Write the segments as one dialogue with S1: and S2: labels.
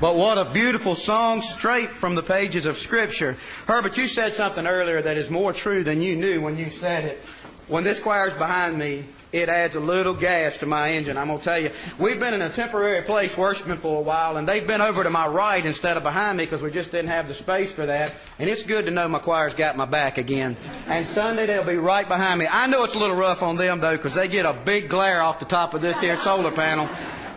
S1: But what a beautiful song straight from the pages of Scripture. Herbert, you said something earlier that is more true than you knew when you said it. When this choir's behind me, it adds a little gas to my engine. I'm going to tell you, we've been in a temporary place worshiping for a while, and they've been over to my right instead of behind me because we just didn't have the space for that. And it's good to know my choir's got my back again. And Sunday they'll be right behind me. I know it's a little rough on them though because they get a big glare off the top of this here solar panel.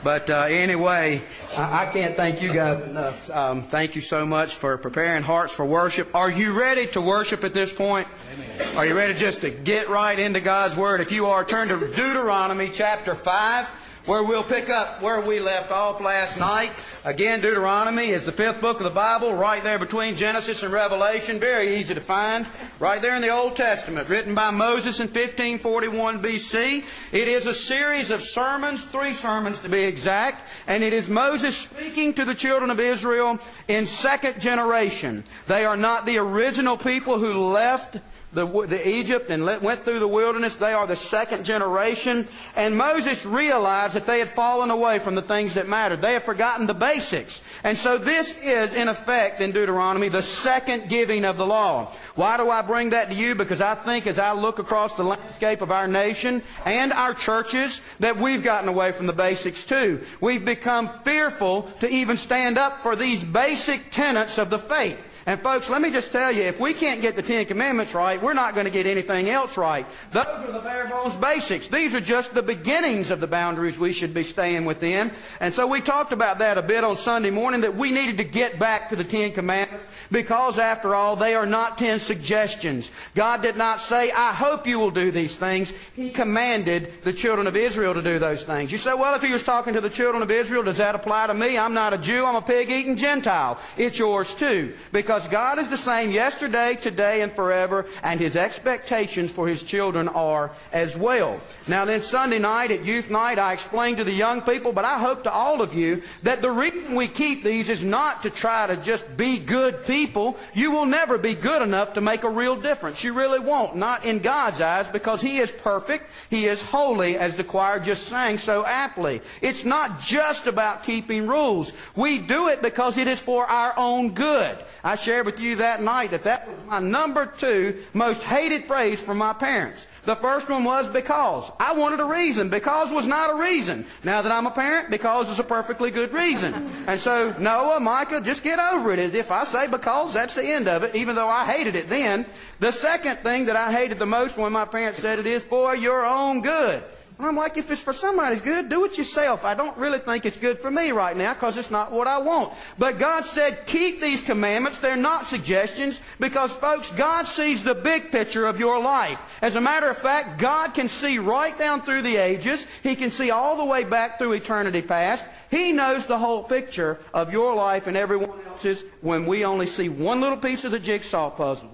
S1: But uh, anyway, I, I, can't thank you guys enough. Um, thank you so much for preparing hearts for worship. Are you ready to worship at this point? Amen. Are you ready just to get right into God's Word? If you are, turn to Deuteronomy chapter 5 where we'll pick up where we left off last night. Again, Deuteronomy is the fifth book of the Bible, right there between Genesis and Revelation. Very easy to find. Right there in the Old Testament, written by Moses in 1541 BC. It is a series of sermons, three sermons to be exact, and it is Moses speaking to the children of Israel in second generation. They are not the original people who left the, the Egypt and let, went through the wilderness. They are the second generation. And Moses realized that they had fallen away from the things that mattered. They had forgotten the basics. And so this is, in effect, in Deuteronomy, the second giving of the law. Why do I bring that to you? Because I think as I look across the landscape of our nation and our churches that we've gotten away from the basics too. We've become fearful to even stand up for these basic tenets of the faith. And folks, let me just tell you, if we can't get the Ten Commandments right, we're not going to get anything else right. Those are the bare bones basics. These are just the beginnings of the boundaries we should be staying within. And so we talked about that a bit on Sunday morning, that we needed to get back to the Ten Commandments because after all, they are not ten suggestions. God did not say, I hope you will do these things. He commanded the children of Israel to do those things. You say, well, if he was talking to the children of Israel, does that apply to me? I'm not a Jew, I'm a pig-eating Gentile. It's yours too. Because God is the same yesterday, today, and forever, and his expectations for his children are as well. Now then, Sunday night at youth night, I explained to the young people, but I hope to all of you, that the reason we keep these is not to try to just be good people people, you will never be good enough to make a real difference. You really won't. Not in God's eyes because He is perfect. He is holy, as the choir just sang so aptly. It's not just about keeping rules. We do it because it is for our own good. I shared with you that night that that was my number two most hated phrase from my parents. The first one was because. I wanted a reason. Because was not a reason. Now that I'm a parent, because is a perfectly good reason. And so, Noah, Micah, just get over it. If I say because, that's the end of it, even though I hated it then. The second thing that I hated the most when my parents said it is for your own good. I'm like, if it's for somebody's good, do it yourself. I don't really think it's good for me right now because it's not what I want. But God said, keep these commandments. They're not suggestions because, folks, God sees the big picture of your life. As a matter of fact, God can see right down through the ages. He can see all the way back through eternity past. He knows the whole picture of your life and everyone else's when we only see one little piece of the jigsaw puzzle.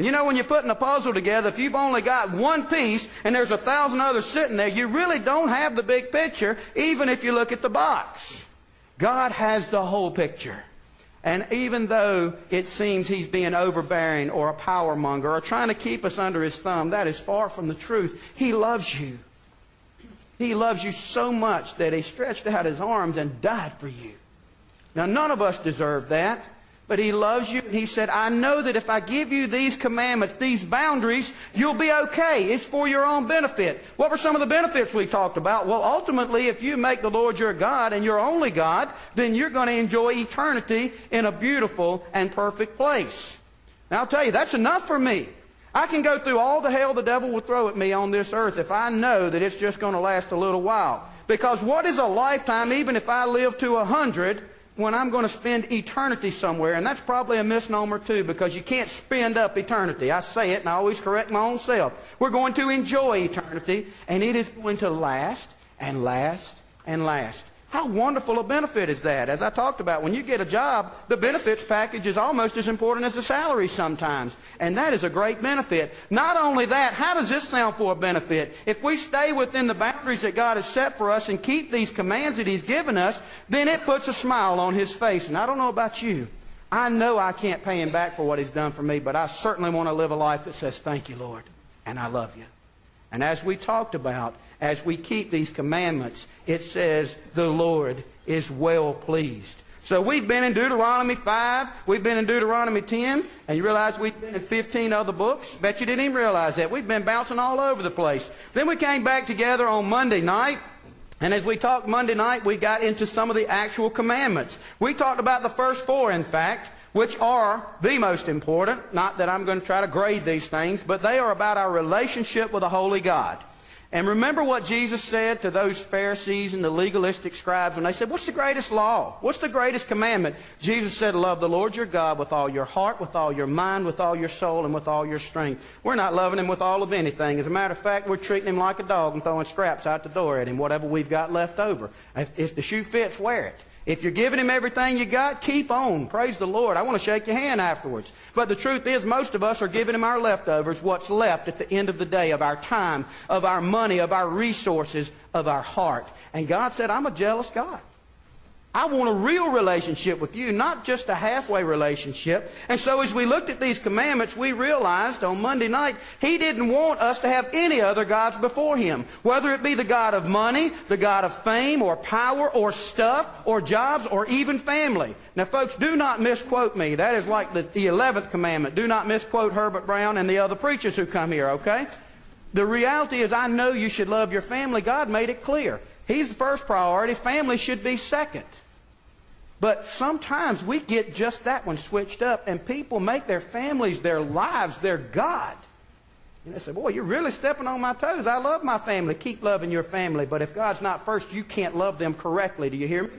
S1: You know, when you're putting a puzzle together, if you've only got one piece and there's a thousand others sitting there, you really don't have the big picture, even if you look at the box. God has the whole picture. And even though it seems he's being overbearing or a power monger or trying to keep us under his thumb, that is far from the truth. He loves you. He loves you so much that he stretched out his arms and died for you. Now, none of us deserve that but He loves you. And He said, I know that if I give you these commandments, these boundaries, you'll be okay. It's for your own benefit. What were some of the benefits we talked about? Well, ultimately, if you make the Lord your God and your only God, then you're going to enjoy eternity in a beautiful and perfect place. Now, I'll tell you, that's enough for me. I can go through all the hell the devil will throw at me on this earth if I know that it's just going to last a little while. Because what is a lifetime, even if I live to a hundred, when I'm going to spend eternity somewhere, and that's probably a misnomer too, because you can't spend up eternity. I say it, and I always correct my own self. We're going to enjoy eternity, and it is going to last and last and last. How wonderful a benefit is that? As I talked about, when you get a job, the benefits package is almost as important as the salary sometimes. And that is a great benefit. Not only that, how does this sound for a benefit? If we stay within the boundaries that God has set for us and keep these commands that He's given us, then it puts a smile on His face. And I don't know about you. I know I can't pay Him back for what He's done for me, but I certainly want to live a life that says, Thank you, Lord, and I love you. And as we talked about, as we keep these commandments, it says the Lord is well pleased. So we've been in Deuteronomy 5, we've been in Deuteronomy 10, and you realize we've been in 15 other books? Bet you didn't even realize that. We've been bouncing all over the place. Then we came back together on Monday night, and as we talked Monday night, we got into some of the actual commandments. We talked about the first four, in fact, which are the most important. Not that I'm going to try to grade these things, but they are about our relationship with a holy God. And remember what Jesus said to those Pharisees and the legalistic scribes when they said, What's the greatest law? What's the greatest commandment? Jesus said, Love the Lord your God with all your heart, with all your mind, with all your soul, and with all your strength. We're not loving him with all of anything. As a matter of fact, we're treating him like a dog and throwing scraps out the door at him, whatever we've got left over. If, if the shoe fits, wear it. If you're giving him everything you got, keep on. Praise the Lord. I want to shake your hand afterwards. But the truth is, most of us are giving him our leftovers, what's left at the end of the day of our time, of our money, of our resources, of our heart. And God said, I'm a jealous God. I want a real relationship with you, not just a halfway relationship. And so as we looked at these commandments, we realized on Monday night, He didn't want us to have any other gods before Him. Whether it be the God of money, the God of fame, or power, or stuff, or jobs, or even family. Now folks, do not misquote me. That is like the, the 11th commandment. Do not misquote Herbert Brown and the other preachers who come here, okay? The reality is I know you should love your family. God made it clear. He's the first priority. Family should be second. But sometimes we get just that one switched up, and people make their families, their lives, their God. And they say, Boy, you're really stepping on my toes. I love my family. Keep loving your family. But if God's not first, you can't love them correctly. Do you hear me?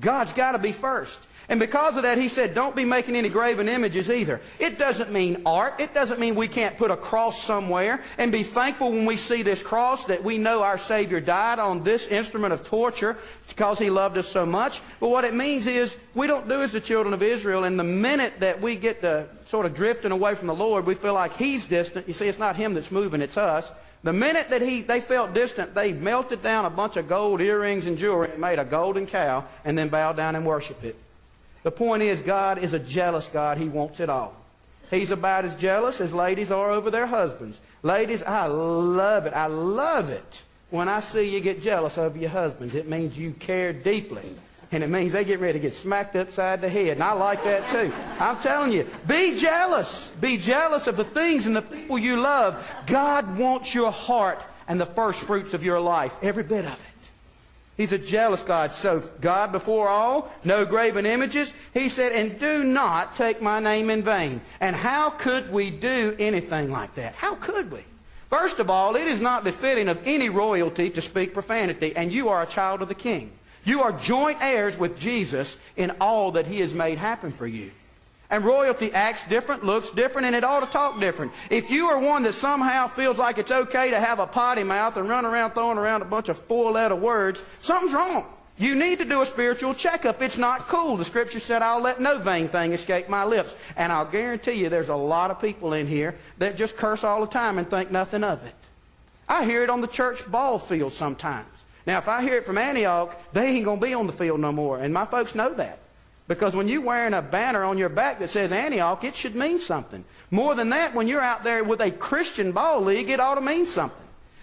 S1: God's got to be first. And because of that, he said, don't be making any graven images either. It doesn't mean art. It doesn't mean we can't put a cross somewhere and be thankful when we see this cross that we know our Savior died on this instrument of torture because he loved us so much. But what it means is we don't do as the children of Israel. And the minute that we get to sort of drifting away from the Lord, we feel like he's distant. You see, it's not him that's moving, it's us. The minute that he, they felt distant, they melted down a bunch of gold earrings and jewelry and made a golden cow and then bowed down and worshiped it. The point is, God is a jealous God. He wants it all. He's about as jealous as ladies are over their husbands. Ladies, I love it. I love it when I see you get jealous over your husbands. It means you care deeply. And it means they get ready to get smacked upside the head. And I like that too. I'm telling you, be jealous. Be jealous of the things and the people you love. God wants your heart and the first fruits of your life, every bit of it. He's a jealous God. So, God before all, no graven images. He said, and do not take my name in vain. And how could we do anything like that? How could we? First of all, it is not befitting of any royalty to speak profanity, and you are a child of the king. You are joint heirs with Jesus in all that he has made happen for you. And royalty acts different, looks different, and it ought to talk different. If you are one that somehow feels like it's okay to have a potty mouth and run around throwing around a bunch of four-letter words, something's wrong. You need to do a spiritual checkup. It's not cool. The scripture said, I'll let no vain thing escape my lips. And I'll guarantee you there's a lot of people in here that just curse all the time and think nothing of it. I hear it on the church ball field sometimes. Now, if I hear it from Antioch, they ain't going to be on the field no more. And my folks know that. Because when you're wearing a banner on your back that says Antioch, it should mean something. More than that, when you're out there with a Christian ball league, it ought to mean something.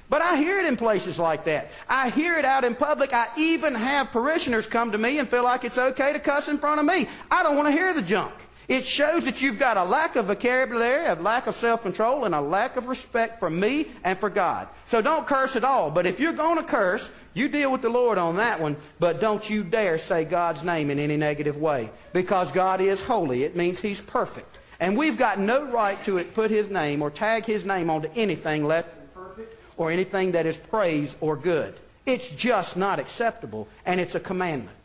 S1: But I hear it in places like that. I hear it out in public. I even have parishioners come to me and feel like it's okay to cuss in front of me. I don't want to hear the junk. It shows that you've got a lack of vocabulary, a lack of self-control, and a lack of respect for me and for God. So don't curse at all. But if you're going to curse, you deal with the Lord on that one, but don't you dare say God's name in any negative way. Because God is holy. It means He's perfect. And we've got no right to put His name or tag His name onto anything less than perfect or anything that is praise or good. It's just not acceptable, and it's a commandment.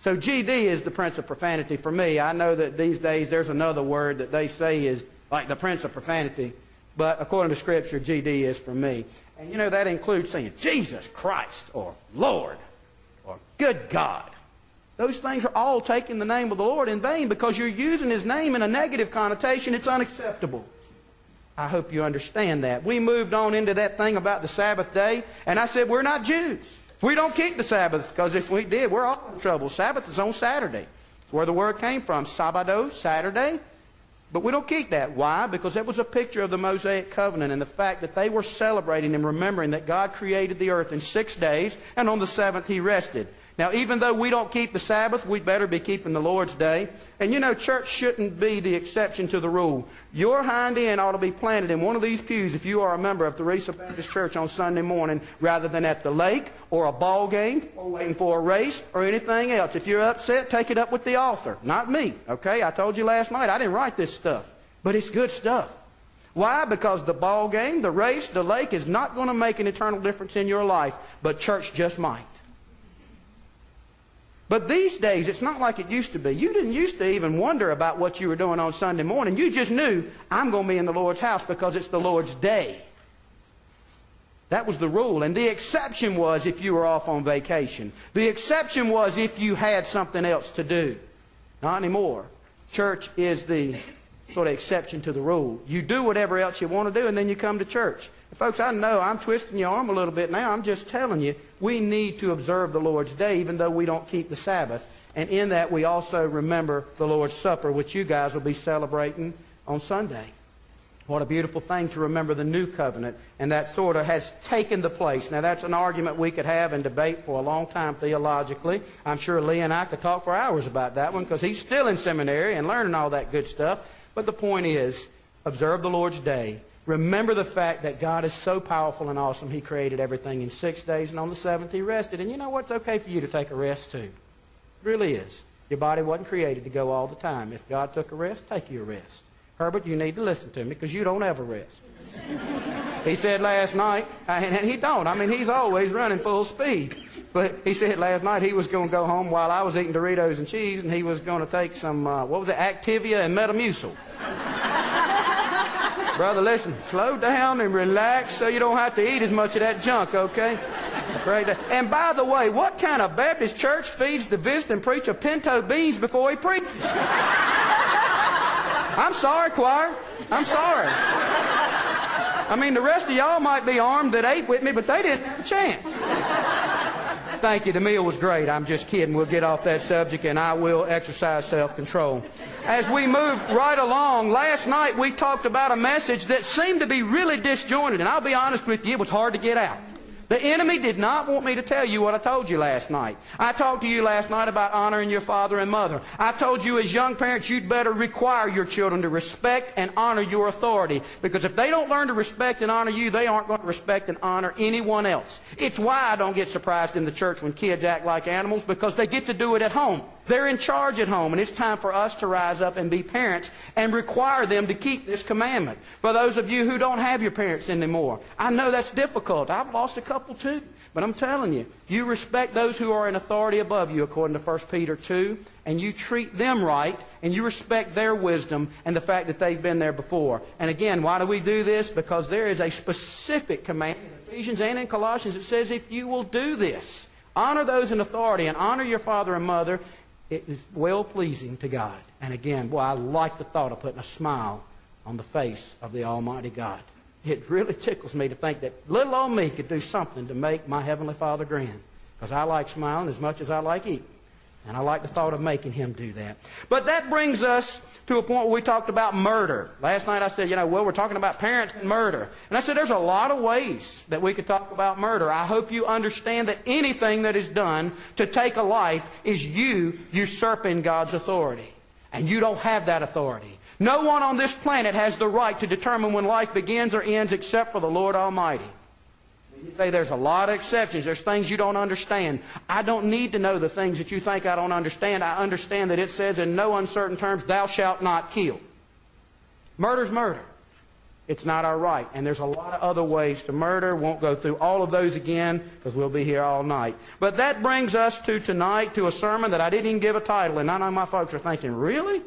S1: So GD is the prince of profanity for me. I know that these days there's another word that they say is like the prince of profanity, but according to Scripture, GD is for me. And you know, that includes saying Jesus Christ or Lord or good God. Those things are all taking the name of the Lord in vain because you're using His name in a negative connotation. It's unacceptable. I hope you understand that. We moved on into that thing about the Sabbath day, and I said, we're not Jews. We don't keep the Sabbath because if we did, we're all in trouble. Sabbath is on Saturday. It's where the word came from. Sabado, Saturday. But we don't keep that. Why? Because that was a picture of the Mosaic covenant and the fact that they were celebrating and remembering that God created the earth in six days and on the seventh he rested. Now, even though we don't keep the Sabbath, we'd better be keeping the Lord's Day. And you know, church shouldn't be the exception to the rule. Your hind end ought to be planted in one of these pews if you are a member of Theresa Baptist Church on Sunday morning rather than at the lake or a ball game or waiting for a race or anything else. If you're upset, take it up with the author, not me. Okay? I told you last night I didn't write this stuff, but it's good stuff. Why? Because the ball game, the race, the lake is not going to make an eternal difference in your life, but church just might. But these days, it's not like it used to be. You didn't used to even wonder about what you were doing on Sunday morning. You just knew, I'm going to be in the Lord's house because it's the Lord's day. That was the rule. And the exception was if you were off on vacation. The exception was if you had something else to do. Not anymore. Church is the sort of exception to the rule. You do whatever else you want to do, and then you come to church. Folks, I know I'm twisting your arm a little bit now. I'm just telling you, we need to observe the Lord's Day even though we don't keep the Sabbath. And in that, we also remember the Lord's Supper, which you guys will be celebrating on Sunday. What a beautiful thing to remember the new covenant. And that sort of has taken the place. Now, that's an argument we could have and debate for a long time theologically. I'm sure Lee and I could talk for hours about that one because he's still in seminary and learning all that good stuff. But the point is, observe the Lord's Day Remember the fact that God is so powerful and awesome, He created everything in six days, and on the seventh He rested. And you know what? It's okay for you to take a rest too. It really is. Your body wasn't created to go all the time. If God took a rest, take your rest. Herbert, you need to listen to me because you don't ever rest. he said last night, and he don't. I mean, he's always running full speed. But he said last night he was going to go home while I was eating Doritos and cheese, and he was going to take some, uh, what was it, Activia and Metamucil. Brother, listen, slow down and relax so you don't have to eat as much of that junk, okay? Right and by the way, what kind of Baptist church feeds the visiting preacher pinto beans before he preaches? I'm sorry, choir. I'm sorry. I mean, the rest of y'all might be armed that ate with me, but they didn't have a chance. Thank you. The meal was great. I'm just kidding. We'll get off that subject, and I will exercise self control as we move right along, last night we talked about a message that seemed to be really disjointed, and I'll be honest with you, it was hard to get out. The enemy did not want me to tell you what I told you last night. I talked to you last night about honoring your father and mother. I told you as young parents you'd better require your children to respect and honor your authority. Because if they don't learn to respect and honor you, they aren't going to respect and honor anyone else. It's why I don't get surprised in the church when kids act like animals because they get to do it at home. They're in charge at home, and it's time for us to rise up and be parents and require them to keep this commandment. For those of you who don't have your parents anymore, I know that's difficult. I've lost a couple too. But I'm telling you, you respect those who are in authority above you, according to 1 Peter 2, and you treat them right, and you respect their wisdom and the fact that they've been there before. And again, why do we do this? Because there is a specific command in Ephesians and in Colossians that says if you will do this, honor those in authority and honor your father and mother, it is well pleasing to God. And again, boy, I like the thought of putting a smile on the face of the Almighty God. It really tickles me to think that little old me could do something to make my Heavenly Father grin. Because I like smiling as much as I like eating. And I like the thought of making him do that. But that brings us to a point where we talked about murder. Last night I said, you know, well, we're talking about parents and murder. And I said, there's a lot of ways that we could talk about murder. I hope you understand that anything that is done to take a life is you usurping God's authority. And you don't have that authority. No one on this planet has the right to determine when life begins or ends except for the Lord Almighty. There's a lot of exceptions. There's things you don't understand. I don't need to know the things that you think I don't understand. I understand that it says in no uncertain terms, thou shalt not kill. Murder's murder. It's not our right. And there's a lot of other ways to murder. Won't go through all of those again because we'll be here all night. But that brings us to tonight to a sermon that I didn't even give a title. And I know my folks are thinking, really?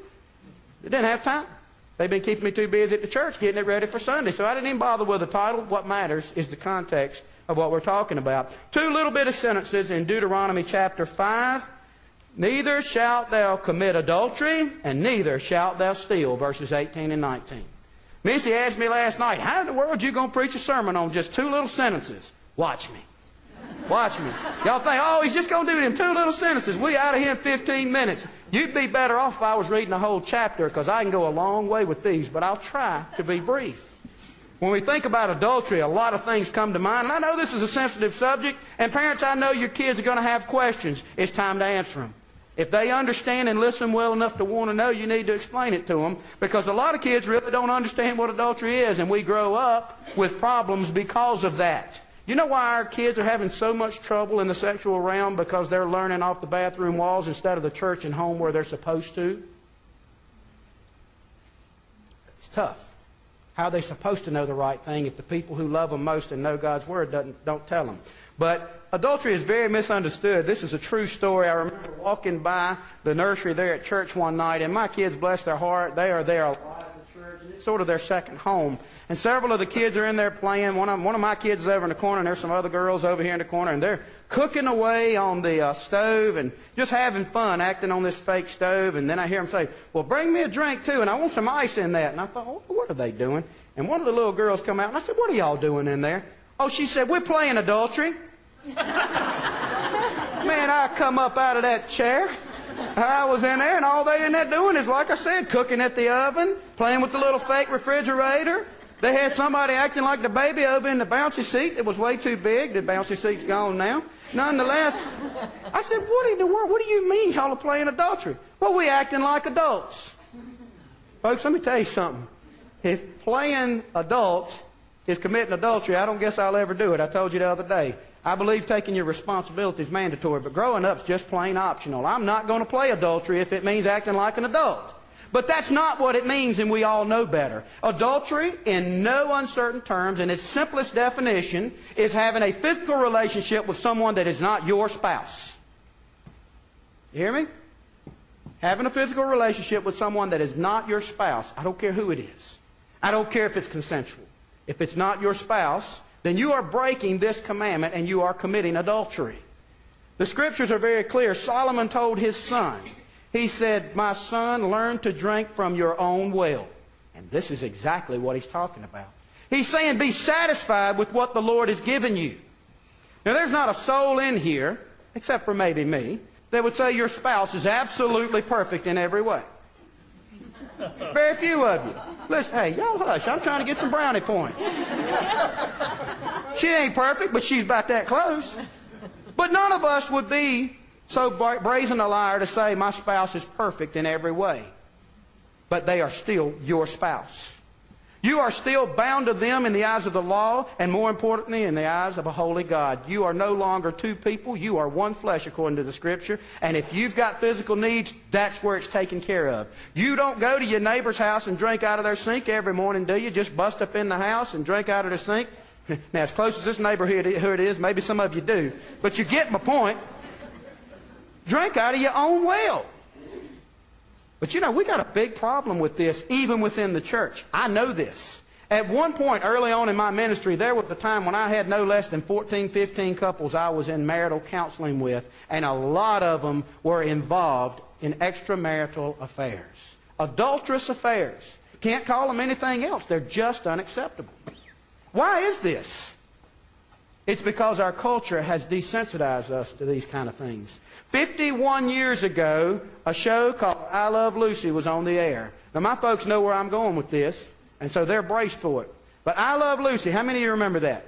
S1: They didn't have time. They've been keeping me too busy at the church getting it ready for Sunday. So I didn't even bother with the title. What matters is the context of what we're talking about. Two little bit of sentences in Deuteronomy chapter 5. Neither shalt thou commit adultery, and neither shalt thou steal, verses 18 and 19. Missy asked me last night, how in the world are you going to preach a sermon on just two little sentences? Watch me. Watch me. Y'all think, oh, he's just going to do them two little sentences. We out of here in 15 minutes. You'd be better off if I was reading a whole chapter because I can go a long way with these, but I'll try to be brief. When we think about adultery, a lot of things come to mind. And I know this is a sensitive subject, and parents, I know your kids are going to have questions. It's time to answer them. If they understand and listen well enough to want to know, you need to explain it to them because a lot of kids really don't understand what adultery is, and we grow up with problems because of that. You know why our kids are having so much trouble in the sexual realm? Because they're learning off the bathroom walls instead of the church and home where they're supposed to? It's tough. How are they supposed to know the right thing if the people who love them most and know God's Word doesn't, don't tell them? But adultery is very misunderstood. This is a true story. I remember walking by the nursery there at church one night, and my kids, bless their heart, they are there a lot at the church. It's sort of their second home. And several of the kids are in there playing. One of, one of my kids is over in the corner, and there's some other girls over here in the corner, and they're cooking away on the uh, stove and just having fun acting on this fake stove. And then I hear them say, Well, bring me a drink too, and I want some ice in that. And I thought, oh, What are they doing? And one of the little girls come out, and I said, What are y'all doing in there? Oh, she said, We're playing adultery. Man, I come up out of that chair. I was in there, and all they in there doing is, like I said, cooking at the oven, playing with the little fake refrigerator. They had somebody acting like the baby over in the bouncy seat that was way too big. The bouncy seat's gone now. Nonetheless, I said, What in the world? What do you mean y'all are playing adultery? Well, we acting like adults. Folks, let me tell you something. If playing adults is committing adultery, I don't guess I'll ever do it. I told you the other day. I believe taking your responsibility is mandatory, but growing up is just plain optional. I'm not going to play adultery if it means acting like an adult. But that's not what it means, and we all know better. Adultery, in no uncertain terms, in its simplest definition, is having a physical relationship with someone that is not your spouse. You hear me? Having a physical relationship with someone that is not your spouse. I don't care who it is. I don't care if it's consensual. If it's not your spouse, then you are breaking this commandment and you are committing adultery. The scriptures are very clear. Solomon told his son, he said, My son, learn to drink from your own well. And this is exactly what he's talking about. He's saying, Be satisfied with what the Lord has given you. Now, there's not a soul in here, except for maybe me, that would say your spouse is absolutely perfect in every way. Very few of you. Listen, hey, y'all hush. I'm trying to get some brownie points. She ain't perfect, but she's about that close. But none of us would be so brazen a liar to say my spouse is perfect in every way. But they are still your spouse. You are still bound to them in the eyes of the law, and more importantly, in the eyes of a holy God. You are no longer two people. You are one flesh, according to the Scripture. And if you've got physical needs, that's where it's taken care of. You don't go to your neighbor's house and drink out of their sink every morning, do you? Just bust up in the house and drink out of their sink? Now, as close as this neighborhood is, maybe some of you do. But you get my point. Drink out of your own well. But you know, we got a big problem with this, even within the church. I know this. At one point early on in my ministry, there was a time when I had no less than 14, 15 couples I was in marital counseling with, and a lot of them were involved in extramarital affairs. Adulterous affairs. Can't call them anything else. They're just unacceptable. Why is this? It's because our culture has desensitized us to these kind of things. 51 years ago, a show called I Love Lucy was on the air. Now, my folks know where I'm going with this, and so they're braced for it. But I Love Lucy, how many of you remember that?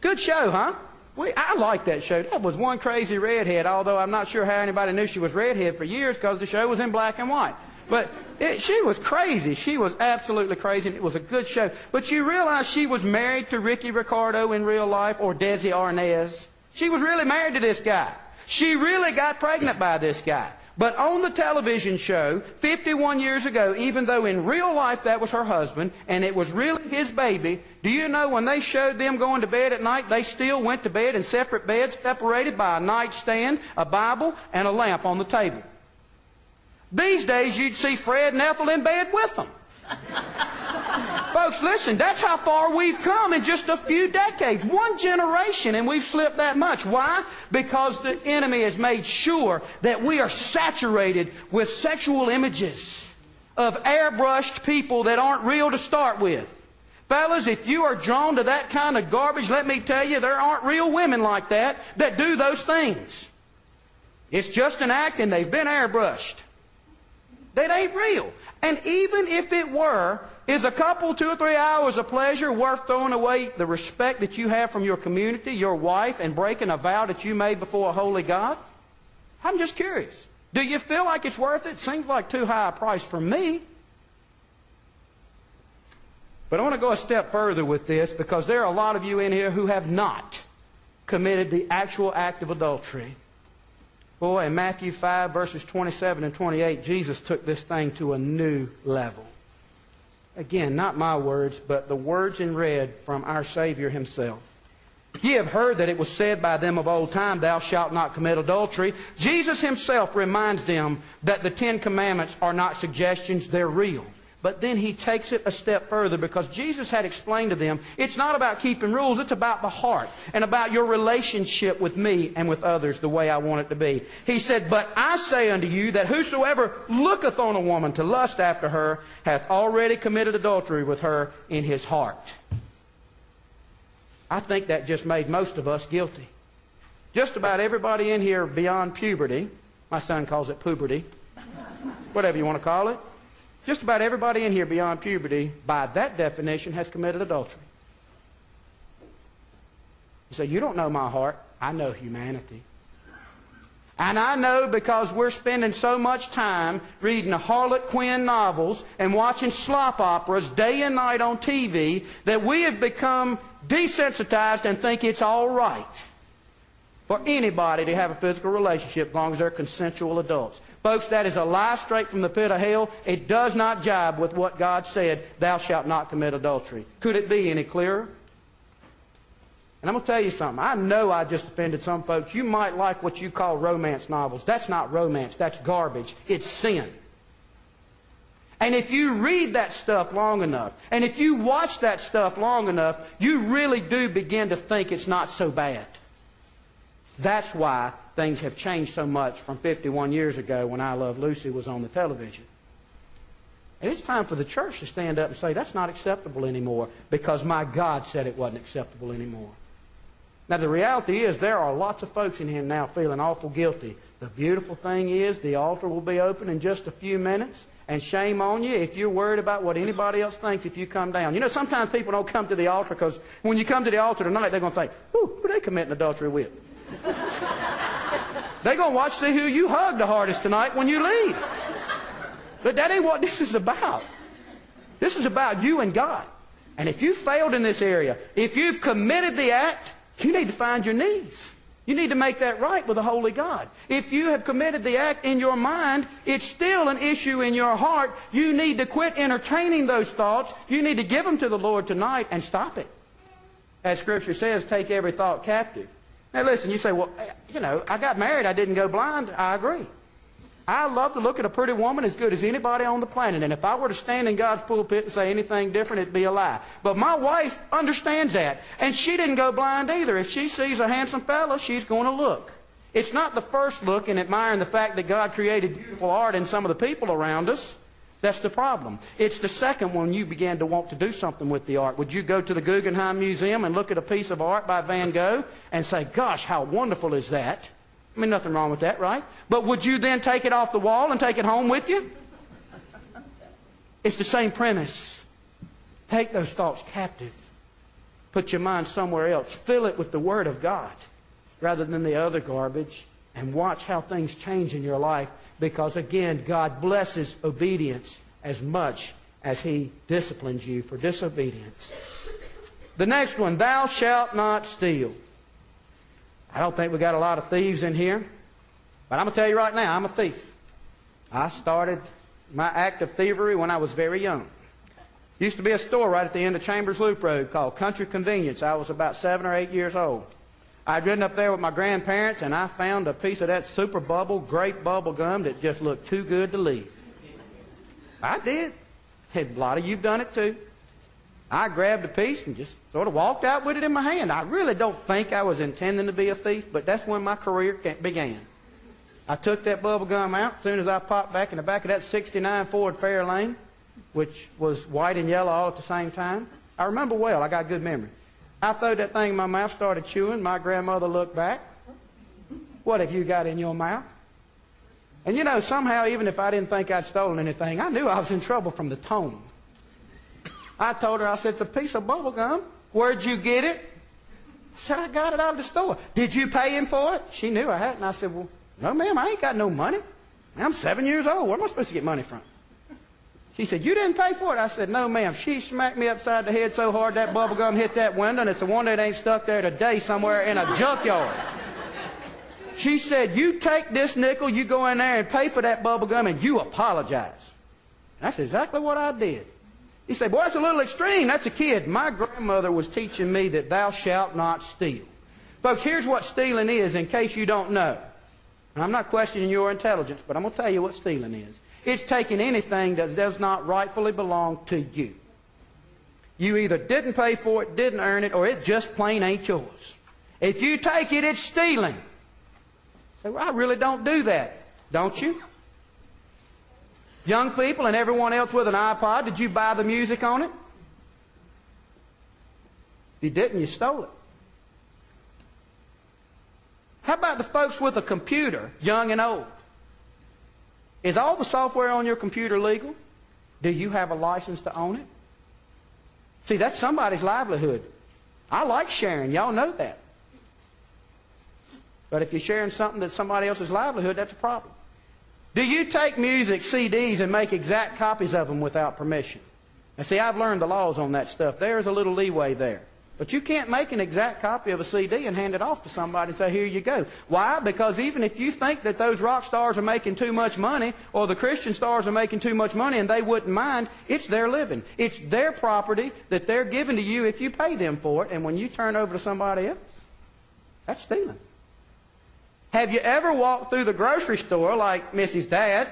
S1: Good show, huh? We, I like that show. That was one crazy redhead, although I'm not sure how anybody knew she was redhead for years because the show was in black and white. But it, she was crazy. She was absolutely crazy, and it was a good show. But you realize she was married to Ricky Ricardo in real life, or Desi Arnaz. She was really married to this guy. She really got pregnant by this guy. But on the television show, 51 years ago, even though in real life that was her husband and it was really his baby, do you know when they showed them going to bed at night, they still went to bed in separate beds, separated by a nightstand, a Bible, and a lamp on the table? These days, you'd see Fred and Ethel in bed with them. Folks, listen, that's how far we've come in just a few decades. One generation, and we've slipped that much. Why? Because the enemy has made sure that we are saturated with sexual images of airbrushed people that aren't real to start with. Fellas, if you are drawn to that kind of garbage, let me tell you, there aren't real women like that that do those things. It's just an act and they've been airbrushed. That ain't real. And even if it were, Is a couple, two or three hours of pleasure worth throwing away the respect that you have from your community, your wife, and breaking a vow that you made before a holy God? I'm just curious. Do you feel like it's worth it? Seems like too high a price for me. But I want to go a step further with this because there are a lot of you in here who have not committed the actual act of adultery. Boy, in Matthew 5, verses 27 and 28, Jesus took this thing to a new level. Again, not my words, but the words in red from our Savior himself. Ye have heard that it was said by them of old time, Thou shalt not commit adultery. Jesus himself reminds them that the Ten Commandments are not suggestions, they're real. But then he takes it a step further because Jesus had explained to them it's not about keeping rules, it's about the heart and about your relationship with me and with others the way I want it to be. He said, But I say unto you that whosoever looketh on a woman to lust after her hath already committed adultery with her in his heart. I think that just made most of us guilty. Just about everybody in here beyond puberty, my son calls it puberty, whatever you want to call it, just about everybody in here beyond puberty, by that definition, has committed adultery. You say, You don't know my heart. I know humanity. And I know because we're spending so much time reading the Harlequin Quinn novels and watching slop operas day and night on TV that we have become desensitized and think it's all right for anybody to have a physical relationship as long as they're consensual adults. Folks, that is a lie straight from the pit of hell. It does not jibe with what God said, thou shalt not commit adultery. Could it be any clearer? And I'm going to tell you something. I know I just offended some folks. You might like what you call romance novels. That's not romance. That's garbage. It's sin. And if you read that stuff long enough, and if you watch that stuff long enough, you really do begin to think it's not so bad. That's why things have changed so much from 51 years ago when I Love Lucy was on the television. And it's time for the church to stand up and say, that's not acceptable anymore because my God said it wasn't acceptable anymore. Now, the reality is there are lots of folks in here now feeling awful guilty. The beautiful thing is the altar will be open in just a few minutes. And shame on you if you're worried about what anybody else thinks if you come down. You know, sometimes people don't come to the altar because when you come to the altar tonight, they're going to think, who are they committing adultery with? They're going to watch see who you hug the hardest tonight when you leave. But that ain't what this is about. This is about you and God. And if you failed in this area, if you've committed the act, you need to find your knees. You need to make that right with a holy God. If you have committed the act in your mind, it's still an issue in your heart. You need to quit entertaining those thoughts. You need to give them to the Lord tonight and stop it. As Scripture says, take every thought captive. Now listen, you say, well, eh, you know, I got married, I didn't go blind. I agree. I love to look at a pretty woman as good as anybody on the planet. And if I were to stand in God's pulpit and say anything different, it'd be a lie. But my wife understands that. And she didn't go blind either. If she sees a handsome fellow, she's going to look. It's not the first look in admiring the fact that God created beautiful art in some of the people around us. That's the problem. It's the second one you began to want to do something with the art. Would you go to the Guggenheim Museum and look at a piece of art by Van Gogh and say, gosh, how wonderful is that? I mean, nothing wrong with that, right? But would you then take it off the wall and take it home with you? It's the same premise. Take those thoughts captive. Put your mind somewhere else. Fill it with the Word of God rather than the other garbage and watch how things change in your life because, again, God blesses obedience as much as He disciplines you for disobedience. The next one, thou shalt not steal. I don't think we got a lot of thieves in here, but I'm going to tell you right now, I'm a thief. I started my act of thievery when I was very young. Used to be a store right at the end of Chambers Loop Road called Country Convenience. I was about seven or eight years old. I'd ridden up there with my grandparents, and I found a piece of that super bubble, grape bubble gum that just looked too good to leave. I did. A lot of you've done it too. I grabbed a piece and just sort of walked out with it in my hand. I really don't think I was intending to be a thief, but that's when my career began. I took that bubble gum out as soon as I popped back in the back of that 69 Ford Fairlane, which was white and yellow all at the same time. I remember well. I got good memory. I threw that thing in my mouth, started chewing. My grandmother looked back. What have you got in your mouth? And you know, somehow, even if I didn't think I'd stolen anything, I knew I was in trouble from the tone. I told her, I said, it's a piece of bubble gum. Where'd you get it? I said, I got it out of the store. Did you pay him for it? She knew I hadn't. I said, well, no, ma'am, I ain't got no money. I'm seven years old. Where am I supposed to get money from? She said, You didn't pay for it? I said, No, ma'am. She smacked me upside the head so hard that bubble gum hit that window, and it's the one that ain't stuck there today somewhere in a junkyard. She said, You take this nickel, you go in there and pay for that bubble gum, and you apologize. That's exactly what I did. He said, Boy, that's a little extreme. That's a kid. My grandmother was teaching me that thou shalt not steal. Folks, here's what stealing is in case you don't know. And I'm not questioning your intelligence, but I'm going to tell you what stealing is. It's taking anything that does not rightfully belong to you. You either didn't pay for it, didn't earn it, or it just plain ain't yours. If you take it, it's stealing. Say, well, I really don't do that. Don't you? Young people and everyone else with an iPod, did you buy the music on it? If you didn't, you stole it. How about the folks with a computer, young and old? Is all the software on your computer legal? Do you have a license to own it? See, that's somebody's livelihood. I like sharing. Y'all know that. But if you're sharing something that's somebody else's livelihood, that's a problem. Do you take music, CDs, and make exact copies of them without permission? Now, see, I've learned the laws on that stuff. There's a little leeway there. But you can't make an exact copy of a CD and hand it off to somebody and say, here you go. Why? Because even if you think that those rock stars are making too much money or the Christian stars are making too much money and they wouldn't mind, it's their living. It's their property that they're giving to you if you pay them for it. And when you turn over to somebody else, that's stealing. Have you ever walked through the grocery store like Missy's dad?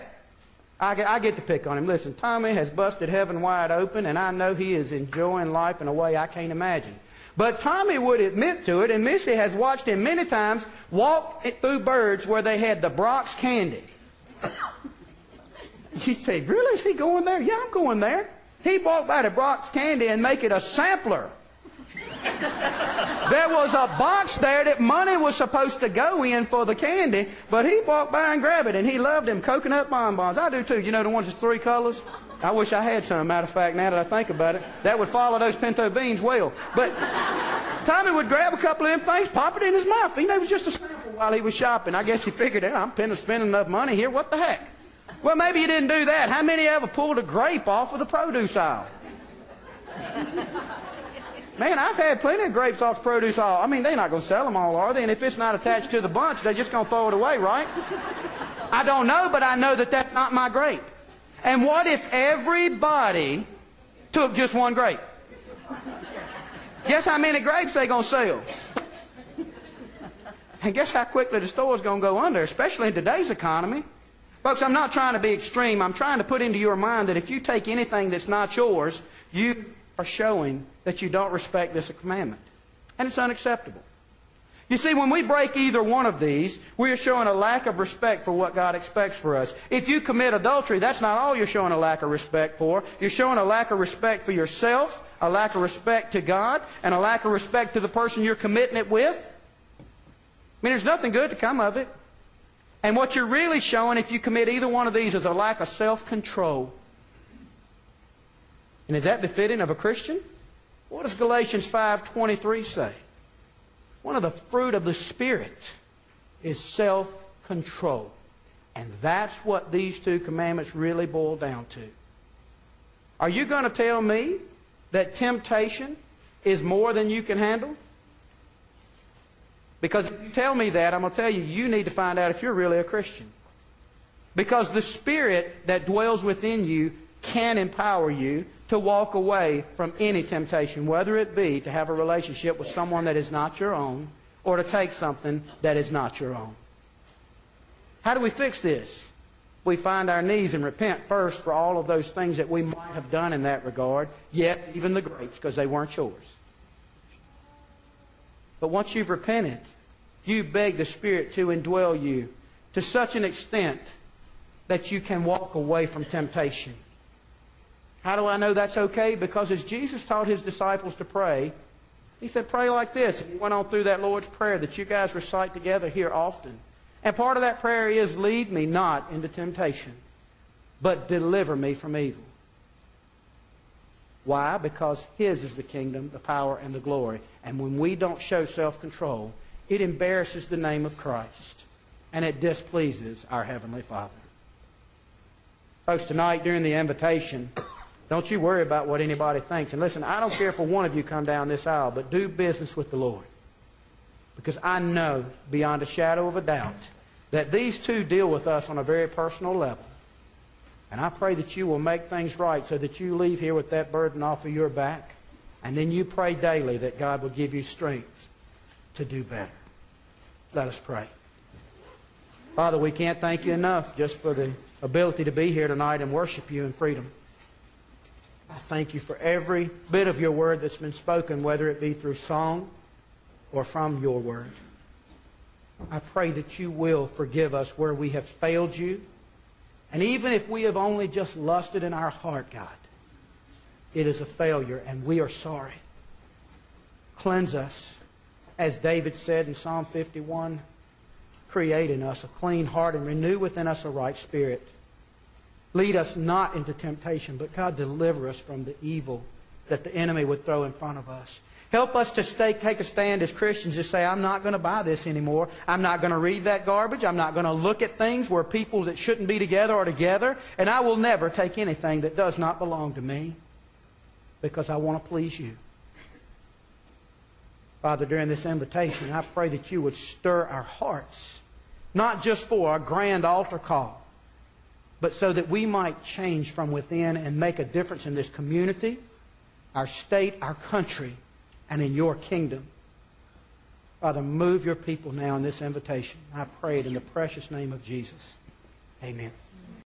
S1: I get, I get to pick on him. Listen, Tommy has busted heaven wide open, and I know he is enjoying life in a way I can't imagine. But Tommy would admit to it, and Missy has watched him many times walk through birds where they had the Brach's candy. She said, Really? Is he going there? Yeah, I'm going there. He walked by the Brach's candy and make it a sampler. there was a box there that money was supposed to go in for the candy, but he walked by and grabbed it, and he loved them coconut bonbons. I do too. You know the ones with three colors? I wish I had some. Matter of fact, now that I think about it, that would follow those pinto beans well. But Tommy would grab a couple of them things, pop it in his mouth. You know, it was just a sample while he was shopping. I guess he figured, out, I'm spending enough money here. What the heck? Well, maybe you didn't do that. How many ever pulled a grape off of the produce aisle? Man, I've had plenty of grapes off the produce aisle. I mean, they're not going to sell them all, are they? And if it's not attached to the bunch, they're just going to throw it away, right? I don't know, but I know that that's not my grape. And what if everybody took just one grape? Guess how many grapes they're going to sell? And guess how quickly the store's going to go under, especially in today's economy. Folks, I'm not trying to be extreme. I'm trying to put into your mind that if you take anything that's not yours, you are showing that you don't respect this commandment. And it's unacceptable. You see, when we break either one of these, we are showing a lack of respect for what God expects for us. If you commit adultery, that's not all you're showing a lack of respect for. You're showing a lack of respect for yourself, a lack of respect to God, and a lack of respect to the person you're committing it with. I mean, there's nothing good to come of it. And what you're really showing if you commit either one of these is a lack of self-control. And is that befitting of a Christian? What does Galatians 5.23 say? One of the fruit of the Spirit is self control. And that's what these two commandments really boil down to. Are you going to tell me that temptation is more than you can handle? Because if you tell me that, I'm going to tell you, you need to find out if you're really a Christian. Because the Spirit that dwells within you can empower you to walk away from any temptation, whether it be to have a relationship with someone that is not your own or to take something that is not your own. How do we fix this? We find our knees and repent first for all of those things that we might have done in that regard, yet even the grapes, because they weren't yours. But once you've repented, you beg the Spirit to indwell you to such an extent that you can walk away from temptation. How do I know that's okay? Because as Jesus taught his disciples to pray, he said, pray like this. And he went on through that Lord's Prayer that you guys recite together here often. And part of that prayer is, lead me not into temptation, but deliver me from evil. Why? Because His is the kingdom, the power, and the glory. And when we don't show self control, it embarrasses the name of Christ and it displeases our Heavenly Father. Folks, tonight during the invitation, don't you worry about what anybody thinks. And listen, I don't care for one of you come down this aisle, but do business with the Lord. Because I know beyond a shadow of a doubt that these two deal with us on a very personal level. And I pray that you will make things right so that you leave here with that burden off of your back. And then you pray daily that God will give you strength to do better. Let us pray. Father, we can't thank you enough just for the ability to be here tonight and worship you in freedom. I thank you for every bit of your word that's been spoken, whether it be through song or from your word. I pray that you will forgive us where we have failed you. And even if we have only just lusted in our heart, God, it is a failure and we are sorry. Cleanse us. As David said in Psalm 51, create in us a clean heart and renew within us a right spirit. Lead us not into temptation, but God, deliver us from the evil that the enemy would throw in front of us. Help us to stay, take a stand as Christians to say, I'm not going to buy this anymore. I'm not going to read that garbage. I'm not going to look at things where people that shouldn't be together are together. And I will never take anything that does not belong to me because I want to please you. Father, during this invitation, I pray that you would stir our hearts, not just for a grand altar call, but so that we might change from within and make a difference in this community, our state, our country, and in your kingdom. Father, move your people now in this invitation. I pray it in the precious name of Jesus. Amen.